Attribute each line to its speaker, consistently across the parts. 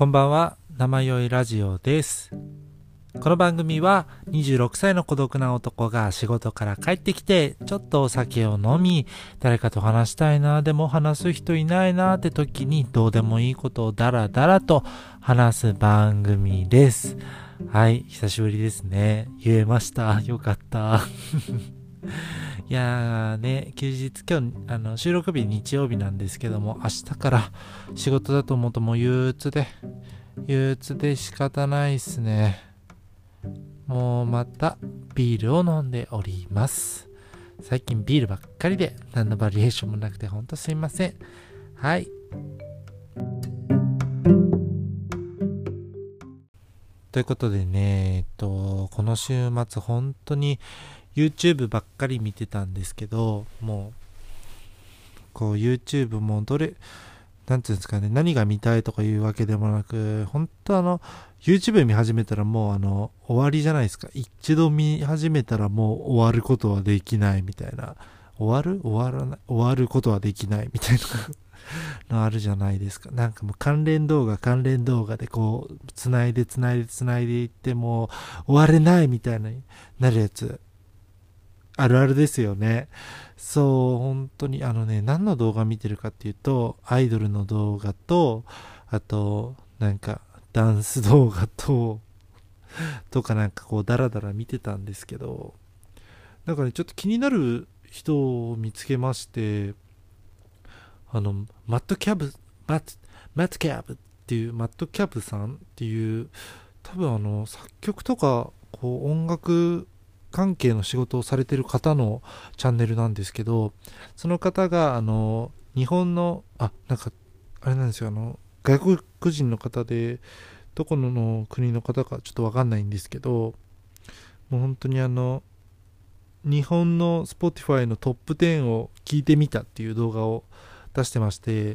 Speaker 1: こんばんは、生酔いラジオです。この番組は26歳の孤独な男が仕事から帰ってきて、ちょっとお酒を飲み、誰かと話したいな、でも話す人いないなって時にどうでもいいことをダラダラと話す番組です。はい、久しぶりですね。言えました。よかった。いやーね、休日、今日、あの、収録日日曜日なんですけども、明日から仕事だと思うともう憂鬱で、憂鬱で仕方ないっすね。もうまたビールを飲んでおります。最近ビールばっかりで何のバリエーションもなくてほんとすいません。はい。ということでね、えっと、この週末本当に YouTube ばっかり見てたんですけど、もう、こう YouTube もどれ、なんていうんですかね、何が見たいとかいうわけでもなく、本当あの、YouTube 見始めたらもうあの、終わりじゃないですか。一度見始めたらもう終わることはできないみたいな。終わる？終わらない？終わることはできないみたいなのあるじゃないですか。なんかもう関連動画関連動画でこう、繋いで繋いで繋いでいってもう終われないみたいななるやつ。あるあるですよね。そう、本当に、あのね、何の動画見てるかっていうと、アイドルの動画と、あと、なんか、ダンス動画と、とかなんかこう、ダラダラ見てたんですけど、なんかね、ちょっと気になる人を見つけまして、あの、マットキャブ、マット、マットキャブっていう、マットキャブさんっていう、多分あの、作曲とか、こう、音楽関係の仕事をされてる方のチャンネルなんですけど、その方が、あの、日本の、あ、なんか、あれなんですよ、あの、外国人の方で、どこの国の方かちょっとわかんないんですけど、もう本当にあの、日本の Spotify のトップ10を聞いてみたっていう動画を出してまして、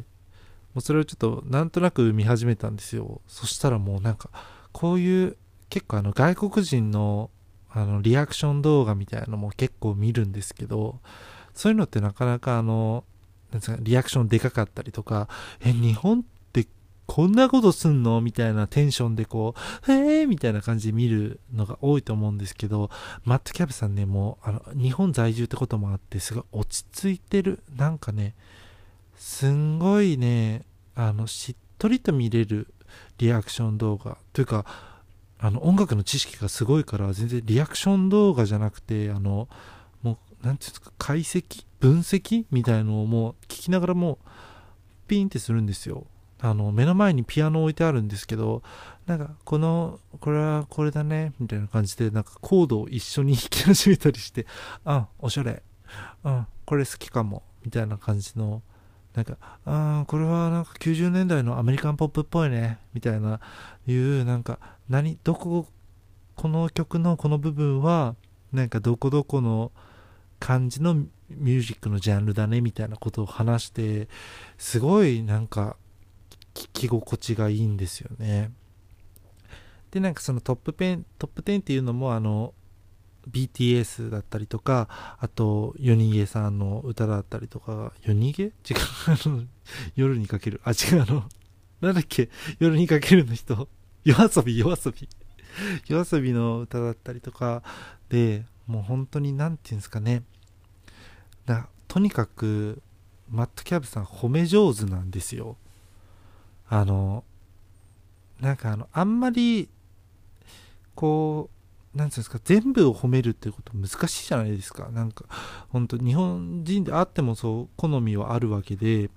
Speaker 1: もうそれをちょっとなんとなく見始めたんですよ。そしたらもうなんか、こういう結構あの外国人のあのリアクション動画みたいなのも結構見るんですけど、そういうのってなかなかあの、なんですか、リアクションでかかったりとか、え、日本ってこんなことすんの？みたいなテンションでこう、へえー？みたいな感じで見るのが多いと思うんですけど、マットキャブさんね、もう、あの、日本在住ってこともあって、すごい落ち着いてる。なんかね、すんごいね、あの、しっとりと見れるリアクション動画。というか、あの、音楽の知識がすごいから、全然リアクション動画じゃなくて、あの、もう、なんていうんですか、解析分析みたいのをもう聞きながらもう、ピンってするんですよ。あの、目の前にピアノ置いてあるんですけど、なんか、この、これはこれだね、みたいな感じで、なんかコードを一緒に弾き始めたりして、あ、おしゃれ。うん、これ好きかも、みたいな感じの、なんか、あこれはなんか90年代のアメリカンポップっぽいね、みたいな、いう、なんか、何、どこ、この曲のこの部分は、なんかどこどこの感じのミュージックのジャンルだね、みたいなことを話して、すごいなんか、聞き心地がいいんですよね。で、なんかそのトップペン、トップ10っていうのもあの、BTS だったりとか、あと、夜逃げさんの歌だったりとか、夜逃げ？違う、あの、夜にかける。あ、違う、あの、なんだっけ、夜にかけるの人。夜遊び、夜遊び。夜遊びの歌だったりとか、で、もう本当になんていうんですかね。なとにかく、マットキャブさん褒め上手なんですよ。あの、なんかあの、あんまり、こう、なんていうんですか、全部を褒めるってこと難しいじゃないですか。なんか、本当日本人であってもそう、好みはあるわけで、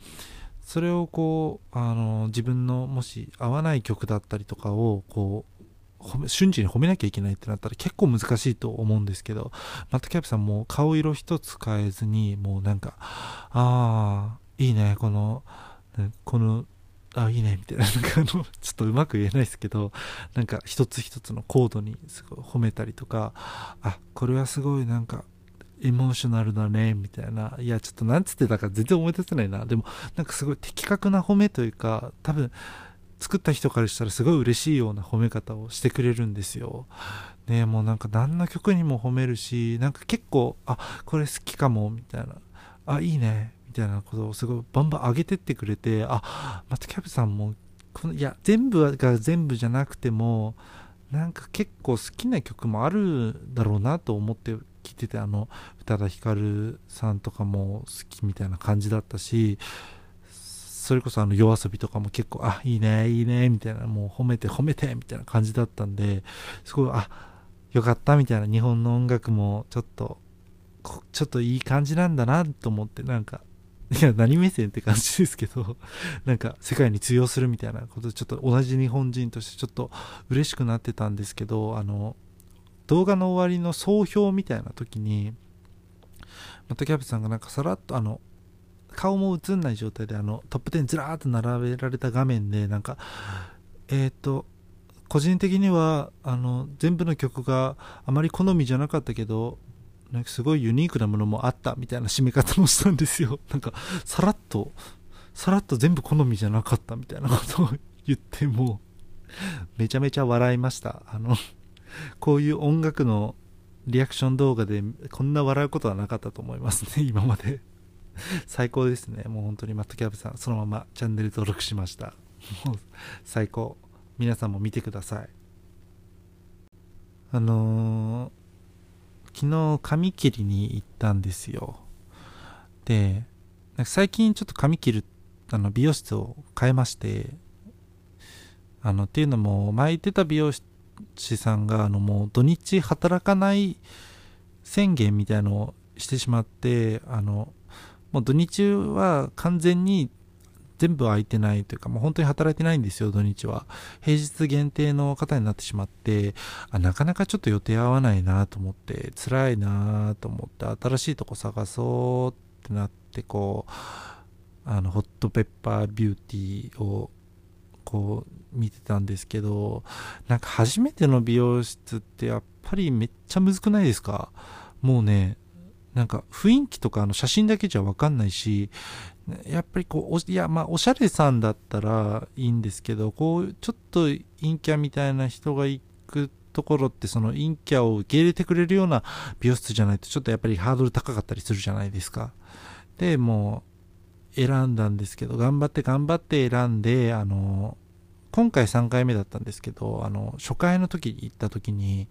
Speaker 1: それをこう、あの、自分のもし合わない曲だったりとかを、こう、瞬時に褒めなきゃいけないってなったら結構難しいと思うんですけど、マットキャプさんも顔色一つ変えずに、もうなんか、ああ、いいね、この、この、あ、いいね、みたいな、なんかあの、ちょっとうまく言えないですけど、なんか一つ一つのコードにすごい褒めたりとか、あ、これはすごいなんか、エモーショナルだね、みたいな。いや、ちょっとなんつってたか全然思い出せないな。でも、なんかすごい的確な褒めというか、多分、作った人からしたらすごい嬉しいような褒め方をしてくれるんですよ。ねもうなんか何の曲にも褒めるし、なんか結構、あ、これ好きかも、みたいな。あ、いいね、みたいなことをすごいバンバン上げてってくれて、あ、マットキャブさんもこのいや全部が全部じゃなくてもなんか結構好きな曲もあるだろうなと思って聞いててあの宇多田ヒカルさんとかも好きみたいな感じだったしそれこそあの夜遊びとかも結構あいいねいいねみたいなもう褒めて褒めてみたいな感じだったんですごいあよかったみたいな日本の音楽もちょっとちょっといい感じなんだなと思ってなんかいや何目線って感じですけど なんか世界に通用するみたいなことでちょっと同じ日本人としてちょっと嬉しくなってたんですけどあの動画の終わりの総評みたいな時にまたキャプさんがなんかさらっとあの顔も映んない状態であのトップ10ずらーっと並べられた画面でなんかえっ、と個人的にはあの全部の曲があまり好みじゃなかったけどなんかすごいユニークなものもあったみたいな締め方もしたんですよ。なんかさらっとさらっと全部好みじゃなかったみたいなことを言ってもめちゃめちゃ笑いました。あのこういう音楽のリアクション動画でこんな笑うことはなかったと思いますね。今まで。最高ですね。もう本当にマットキャブさんそのままチャンネル登録しました。もう最高。皆さんも見てください。あのー、昨日髪切りに行ったんですよ。で最近ちょっと髪切るあの美容室を変えましてあのっていうのも前行ってた美容師さんがあのもう土日働かない宣言みたいのをしてしまってあのもう土日は完全に全部空いてないというか、もう本当に働いてないんですよ、土日は。平日限定の方になってしまって、あなかなかちょっと予定合わないなと思って、辛いなと思って、新しいとこ探そうってなって、こう、あの、ホットペッパービューティーを、こう、見てたんですけど、なんか初めての美容室ってやっぱりめっちゃむずくないですか？もうね、なんか雰囲気とかあの写真だけじゃわかんないし、やっぱりこう、いや、まあ、おしゃれさんだったらいいんですけど、こう、ちょっと陰キャみたいな人が行くところって、その陰キャを受け入れてくれるような美容室じゃないと、ちょっとやっぱりハードル高かったりするじゃないですか。で、もう、選んだんですけど、頑張って頑張って選んで、あの、今回3回目だったんですけど、あの、初回の時行った時に、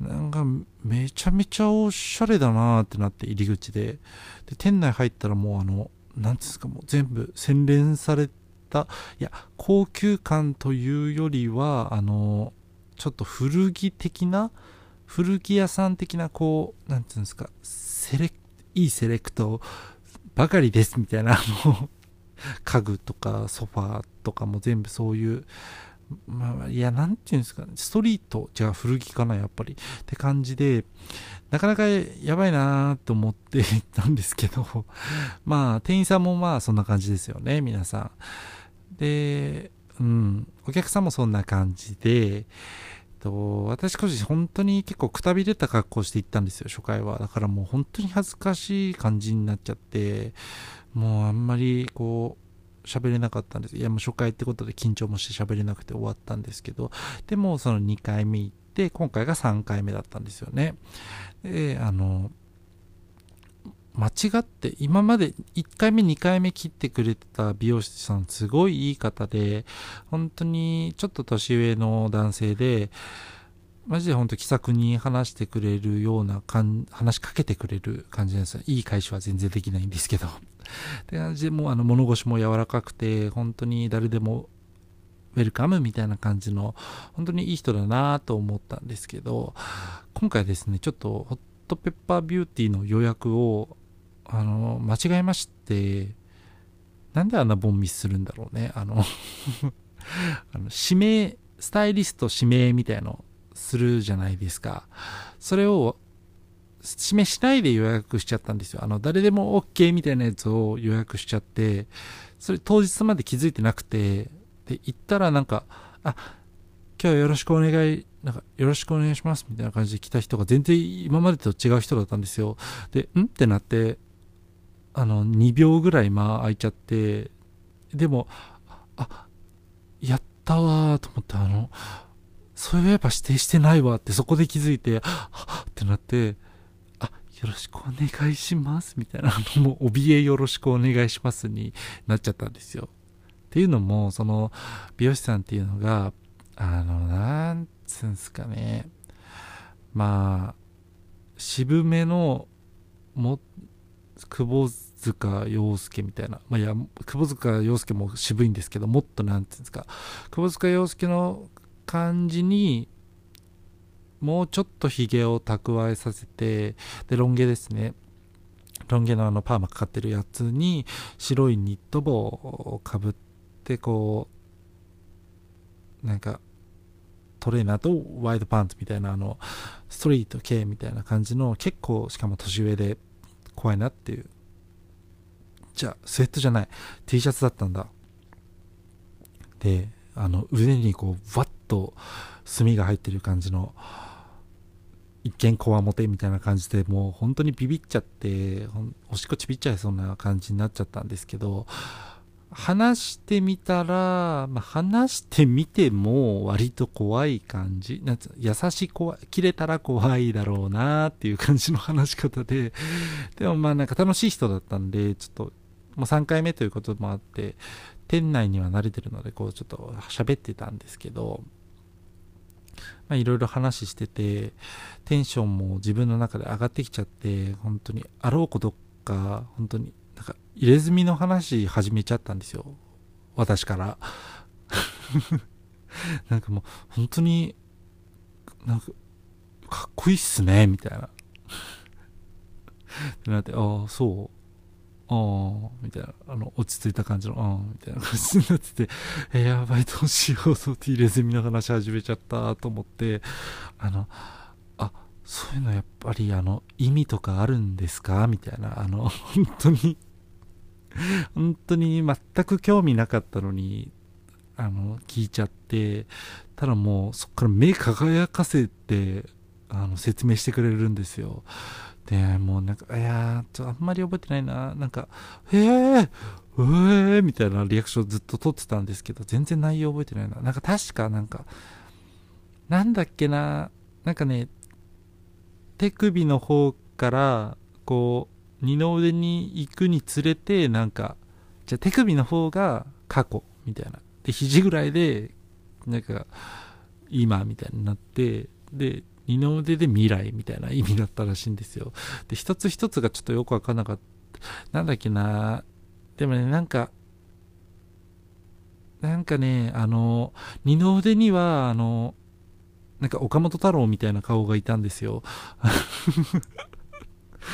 Speaker 1: なんかめちゃめちゃおしゃれだなってなって入り口でで店内入ったらもうあの何ですかもう全部洗練されたいや高級感というよりはあのちょっと古着的な古着屋さん的なこう何て言うんですかセレいいセレクトばかりですみたいなあの家具とかソファーとかも全部そういうまあ、いや、なんていうんですか、ストリート、じゃあ古着かな、やっぱり。って感じで、なかなかやばいなと思って行ったんですけど、まあ、店員さんもまあ、そんな感じですよね、皆さん。で、うん、お客さんもそんな感じで、と私個人本当に結構くたびれた格好して行ったんですよ、初回は。だからもう本当に恥ずかしい感じになっちゃって、もうあんまりこう、喋れなかったんです。いや、もう初回ってことで緊張もして喋れなくて終わったんですけど、でもその2回目行って、今回が3回目だったんですよね。で、あの、間違って、今まで1回目2回目切ってくれてた美容師さんすごいいい方で、本当にちょっと年上の男性で、マジで本当気さくに話してくれるような話しかけてくれる感じなんですよ。いい返しは全然できないんですけど。って感じでもうあの物腰も柔らかくて本当に誰でもウェルカムみたいな感じの本当にいい人だなと思ったんですけど今回ですねちょっとホットペッパービューティーの予約をあの間違えましてなんであんなボンミスするんだろうねあの あの指名スタイリスト指名みたいのするじゃないですかそれを指名しないで予約しちゃったんですよ。あの、誰でも OK みたいなやつを予約しちゃって、それ当日まで気づいてなくて、で、行ったらなんか、あ、今日はよろしくお願い、なんか、よろしくお願いしますみたいな感じで来た人が全然今までと違う人だったんですよ。で、ん？ってなって、あの、2秒ぐらい間空いちゃって、でも、あ、やったわと思って、あの、そういえば指定してないわってそこで気づいて、はっってなって、よろしくお願いしますみたいな、もう、怯えよろしくお願いしますになっちゃったんですよ。っていうのも、その、美容師さんっていうのが、あの、なんつうんすかね、まあ、渋めの、も、窪塚洋介みたいな、まあ、いや、窪塚洋介も渋いんですけど、もっとなんていうんですか、窪塚洋介の感じに、もうちょっとヒゲを蓄えさせて、で、ロン毛ですね。ロン毛のあのパーマかかってるやつに白いニット帽をかぶってこうなんかトレーナーとワイドパンツみたいなあのストリート系みたいな感じの結構しかも年上で怖いなっていう。じゃあスウェットじゃない。T シャツだったんだ。であの腕にこうわっと墨が入ってる感じの一見こわもてみたいな感じでもう本当にビビっちゃっておしっこちびっちゃいそうな感じになっちゃったんですけど話してみたら、まあ、話してみても割と怖い感じ。なん優しい切れたら怖いだろうなっていう感じの話し方で。でもまあなんか楽しい人だったんでちょっともう3回目ということもあって店内には慣れてるのでこうちょっと喋ってたんですけどまあ、いろいろ話してて、テンションも自分の中で上がってきちゃって、本当に、あろうことか、本当に、入れ墨の話始めちゃったんですよ。私から。なんかもう、本当に、なんか、かっこいいっすね、みたいな。ってなって、ああ、そうああ、みたいな、あの、落ち着いた感じの、ああ、みたいな感じになってて、えー、やばい、どうしよう、そうって入れ墨の話始めちゃったと思って、あの、あ、そういうのやっぱり、あの、意味とかあるんですか？みたいな、あの、本当に 本当に全く興味なかったのに、あの、聞いちゃって、ただもう、そっから目輝かせて、あの、説明してくれるんですよ。で、もうなんか、いやー、ちょあんまり覚えてないな。なんか、へえー、うえーみたいなリアクションずっと撮ってたんですけど、全然内容覚えてないな。なんか確かなんか、なんだっけな、なんかね、手首の方から、こう、二の腕に行くにつれて、なんか、じゃあ手首の方が過去、みたいな。で、肘ぐらいで、なんか、今、みたいになって、で、二の腕で未来みたいな意味だったらしいんですよ。で、一つ一つがちょっとよくわかんなかった。なんだっけなでもね、なんか、なんかね、あの、二の腕には、あの、なんか岡本太郎みたいな顔がいたんですよ。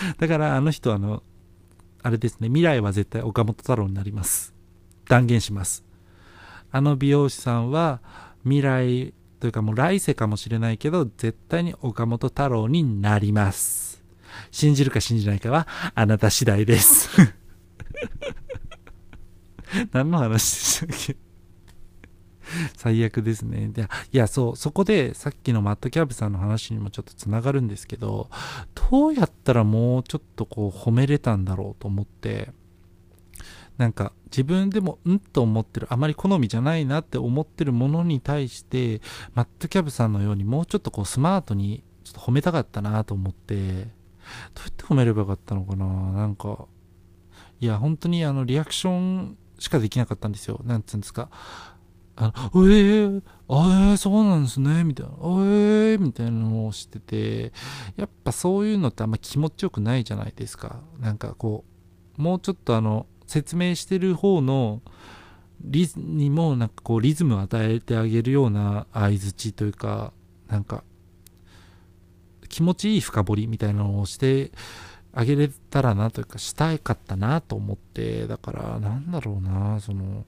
Speaker 1: だからあの人あの、あれですね、未来は絶対岡本太郎になります。断言します。あの美容師さんは未来というかもう来世かもしれないけど、絶対に岡本太郎になります。信じるか信じないかはあなた次第です。何の話でしたっけ？最悪ですね。で、いや、そう、そこでさっきのマットキャブさんの話にもちょっとつながるんですけど、どうやったらもうちょっとこう褒めれたんだろうと思って、なんか自分でもんと思ってるあまり好みじゃないなって思ってるものに対してマットキャブさんのようにもうちょっとこうスマートにちょっと褒めたかったなと思ってどうやって褒めればよかったのかな？なんかいや本当にあのリアクションしかできなかったんですよ。なんつうんですか。あの、えー、あえー、そうなんですね、みたいな、えー、みたいなのをしてて、やっぱそういうのってあんま気持ちよくないじゃないですか。なんかこう、もうちょっとあの、説明してる方のリズにもなんかこうリズムを与えてあげるような相づちというかなんか気持ちいい深掘りみたいなのをしてあげれたらなというかしたいかったなと思ってだからなんだろうなその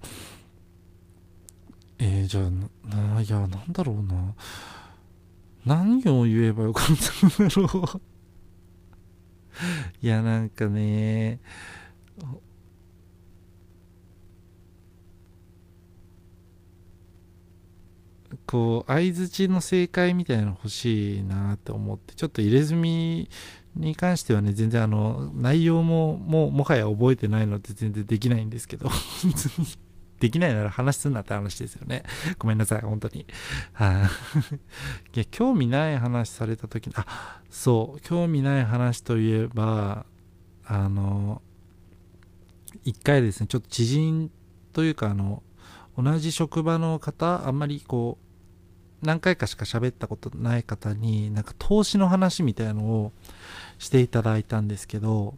Speaker 1: えー、じゃあないやなんだろうな。何を言えばよかったんだろう。いやなんかね。こう相づちの正解みたいなの欲しいなって思ってちょっと入れ墨に関してはね全然あの内容もももはや覚えてないので全然できないんですけど。本当にできないなら話すんなって話ですよね。ごめんなさい本当に。はい、や興味ない話された時にあそう興味ない話といえばあの一回ですねちょっと知人というかあの同じ職場の方あんまりこう何回かしか喋ったことない方になんか投資の話みたいのをしていただいたんですけど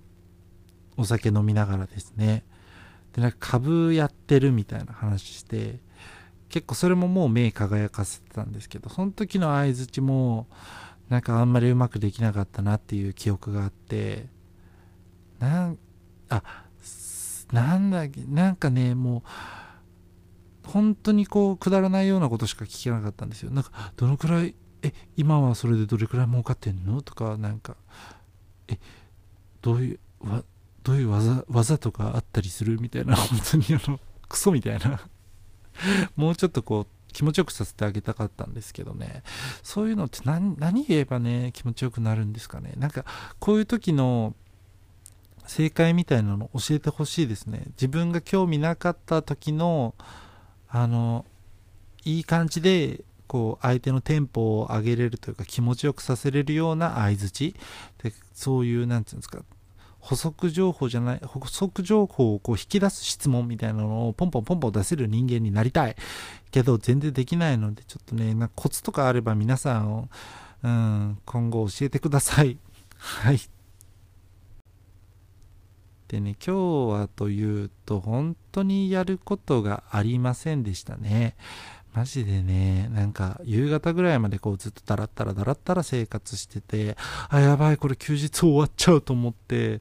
Speaker 1: お酒飲みながらですね。でなんか株やってるみたいな話して結構それももう目輝かせてたんですけどその時の相づちもなんかあんまりうまくできなかったなっていう記憶があってなんあなんだっけなんかねもう本当にこうくだらないようなことしか聞けなかったんですよ。なんかどのくらいえ今はそれでどれくらい儲かってんの？とかなんかえどういうわどういう技技とかあったりするみたいな 本当にあのクソみたいな。もうちょっとこう気持ちよくさせてあげたかったんですけどね。そういうのって何何言えばね気持ちよくなるんですかね。なんかこういう時の正解みたいなの教えてほしいですね。自分が興味なかった時のあのいい感じでこう相手のテンポを上げれるというか気持ちよくさせれるような相づちでそういう何て言うんですか補足情報じゃない補足情報をこう引き出す質問みたいなのをポンポンポンポン出せる人間になりたい。けど全然できないのでちょっとねなコツとかあれば皆さんを、うん、今後教えてください。はい。でね今日はというと本当にやることがありませんでしたね。マジでね、なんか夕方ぐらいまでこうずっとだらったらだらったら生活してて、あ、やばい、これ休日終わっちゃうと思って、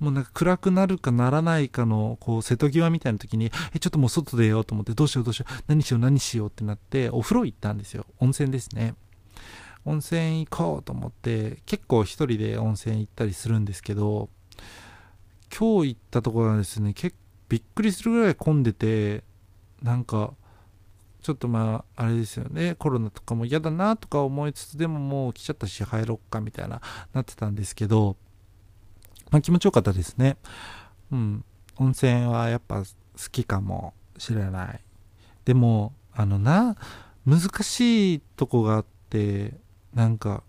Speaker 1: もうなんか暗くなるかならないかの、こう瀬戸際みたいな時に、え、ちょっともう外出ようと思って、どうしようどうしよう、何しよう何しようってなって、お風呂行ったんですよ。温泉ですね。温泉行こうと思って、結構一人で温泉行ったりするんですけど、今日行ったところはですね、結構びっくりするぐらい混んでて、なんか、ちょっとまあ、あれですよね、コロナとかも嫌だなとか思いつつ、でももう来ちゃったし入ろっかみたいな、なってたんですけど、まあ気持ちよかったですね。うん。温泉はやっぱ好きかもしれない。でも、あのな、難しいとこがあって、なんか、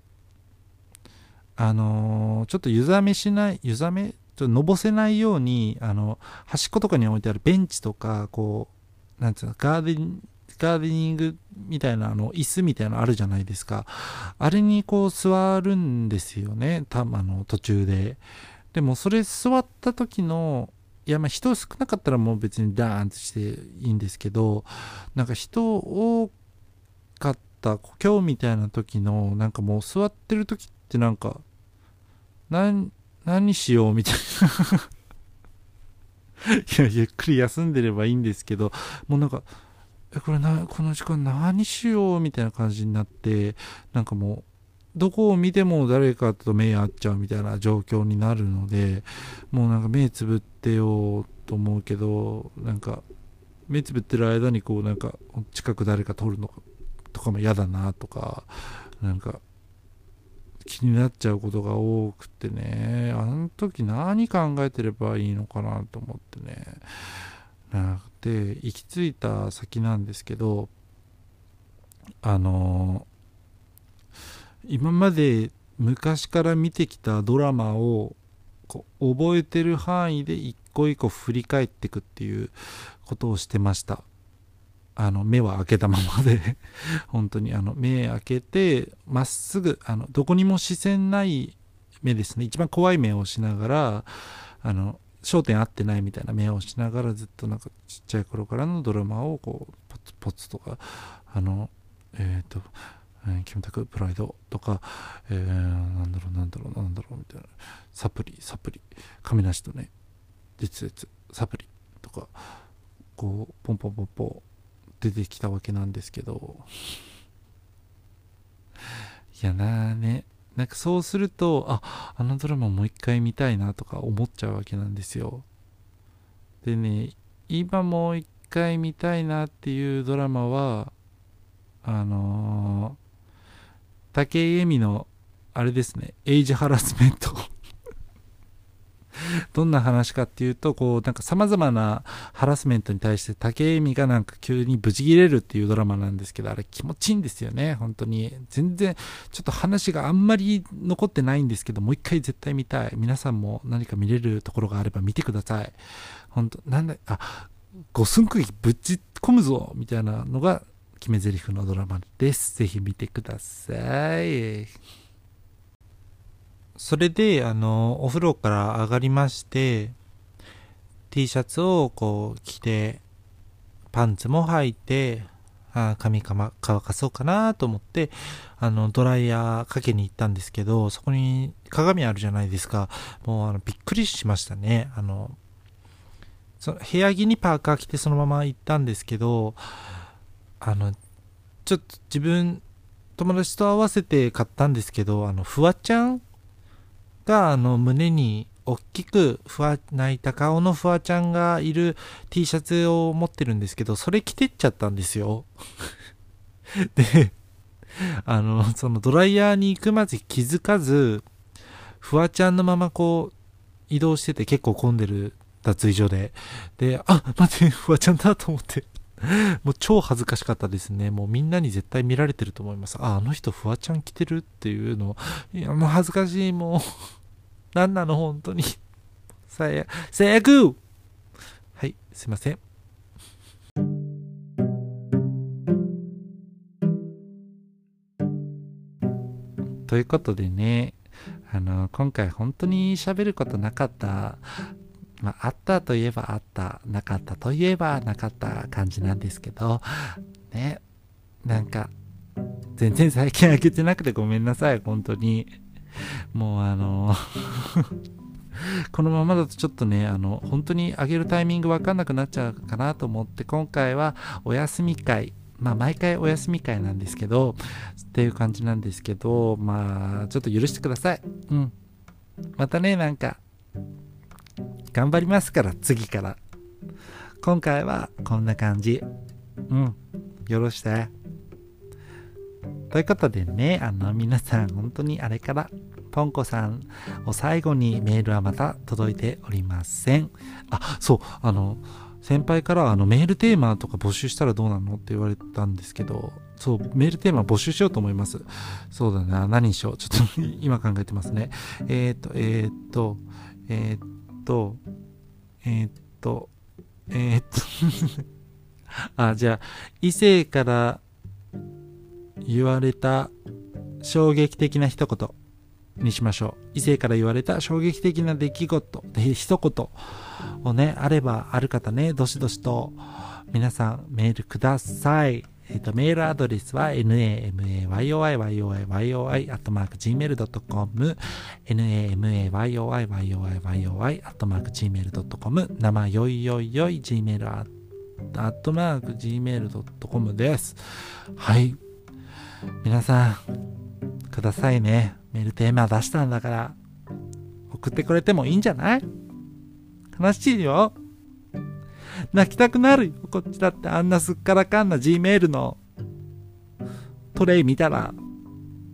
Speaker 1: あのー、ちょっと湯冷めしない、湯冷めちょっとのぼせないように、あの、端っことかに置いてあるベンチとか、こう、なんつうの、ガーデンガーデニングみたいなあの椅子みたいなのあるじゃないですか。あれにこう座るんですよね。たあの途中で。でもそれ座った時のいやまあ人少なかったらもう別にダーンとしていいんですけどなんか人多かった今日みたいな時のなんかもう座ってる時ってなんか何何しようみたいな。いやゆっくり休んでればいいんですけどもうなんかえこれなこの時間何しようみたいな感じになってなんかもうどこを見ても誰かと目合っちゃうみたいな状況になるのでもうなんか目つぶってようと思うけどなんか目つぶってる間にこうなんか近く誰か撮るのとかも嫌だなとかなんか気になっちゃうことが多くてね。あの時何考えてればいいのかなと思ってね。なくて行き着いた先なんですけどあの今まで昔から見てきたドラマをこう覚えてる範囲で一個一個振り返っていくっていうことをしてました。あの目は開けたままで。本当にあの目開けてまっすぐあのどこにも視線ない目ですね。一番怖い目をしながらあの焦点合ってないみたいな目をしながらずっとなんかちっちゃい頃からのドラマをこうポツポツとかあのえっ、ー、とキムタクプライドとか、えー、なんだろうなんだろうなんだろうみたいな。サプリサプリ。亀梨とね実説サプリとかこうポンポンポンポン出てきたわけなんですけど。いやなーね。なんかそうするとああのドラマもう一回見たいなとか思っちゃうわけなんですよ。でね今もう一回見たいなっていうドラマはあのー、武井絵美のあれですねエイジハラスメント。どんな話かっていうと、こう、なんか様々なハラスメントに対して竹井美がなんか急にブチギレるっていうドラマなんですけど、あれ気持ちいいんですよね、本当に。全然、ちょっと話があんまり残ってないんですけど、もう一回絶対見たい。皆さんも何か見れるところがあれば見てください。本当なんだ、あ、五寸釘ぶち込むぞみたいなのが決め台詞のドラマです。ぜひ見てください。それで、あの、お風呂から上がりまして、T シャツをこう着て、パンツも履いて、あ髪か、ま、乾かそうかなと思って、あの、ドライヤーかけに行ったんですけど、そこに鏡あるじゃないですか。もう、あの、びっくりしましたね。あの、その部屋着にパーカー着てそのまま行ったんですけど、あの、ちょっと自分、友達と合わせて買ったんですけど、あの、フワちゃんが、あの、胸に大きくふわ泣いた顔のフワちゃんがいる T シャツを持ってるんですけど、それ着てっちゃったんですよ。で、あの、そのドライヤーに行くまで気づかず、フワちゃんのままこう、移動してて結構混んでる脱衣所で。で、あ、待って、フワちゃんだと思って。もう超恥ずかしかったですね。もうみんなに絶対見られてると思います。あ、あの人フワちゃん着てるっていうの。いや、もう恥ずかしい、もう。何なの、本当に。最悪。最悪はい、すいません。ということでね、あの、今回本当に喋ることなかったまあ、あったといえばあった、なかったといえばなかった感じなんですけど、ね、なんか、全然最近開けてなくてごめんなさい、本当に。もうあの このままだとちょっとね、あの、本当に上げるタイミングわかんなくなっちゃうかなと思って、今回はお休み会、まあ毎回お休み会なんですけど、っていう感じなんですけど、まあちょっと許してください。うん。またね、なんか、頑張りますから、次から。今回はこんな感じ。うん。よろして。ということでね、あの、皆さん、本当にあれから、ポンコさんを最後にメールはまた届いておりません。あ、そう、あの、先輩からあのメールテーマとか募集したらどうなの？って言われたんですけど、そう、メールテーマ募集しようと思います。そうだな、何にしよう？ちょっと今考えてますね。えっ、ー、と、えっ、ー、と、えっ、ー、と、えー、っと、えー、っと あ、じゃあ、異性から言われた衝撃的な一言にしましょう。異性から言われた衝撃的な出来事、で一言をね、あればある方ね、どしどしと皆さんメールください。えっ、ー、と、メールアドレスは namayoiyoi.gmail.com namayoiyoi.gmail.com 生よいよいよい gmail.gmail.com です。はい。皆さん、くださいね。メールテーマ出したんだから、送ってくれてもいいんじゃない？悲しいよ。泣きたくなるよ。こっちだってあんなすっからかんな Gmail のトレイ見たら、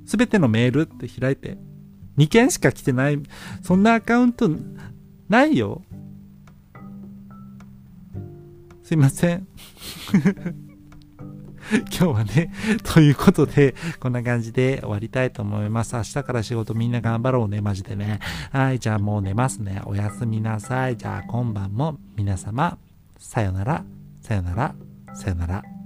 Speaker 1: すべてのメールって開いて、2件しか来てない、そんなアカウントないよ。すいません。今日はね、ということで、こんな感じで終わりたいと思います。明日から仕事みんな頑張ろうね、マジでね。はい、じゃあもう寝ますね。おやすみなさい。じゃあ今晩も皆様、さよなら、さよなら、さよなら。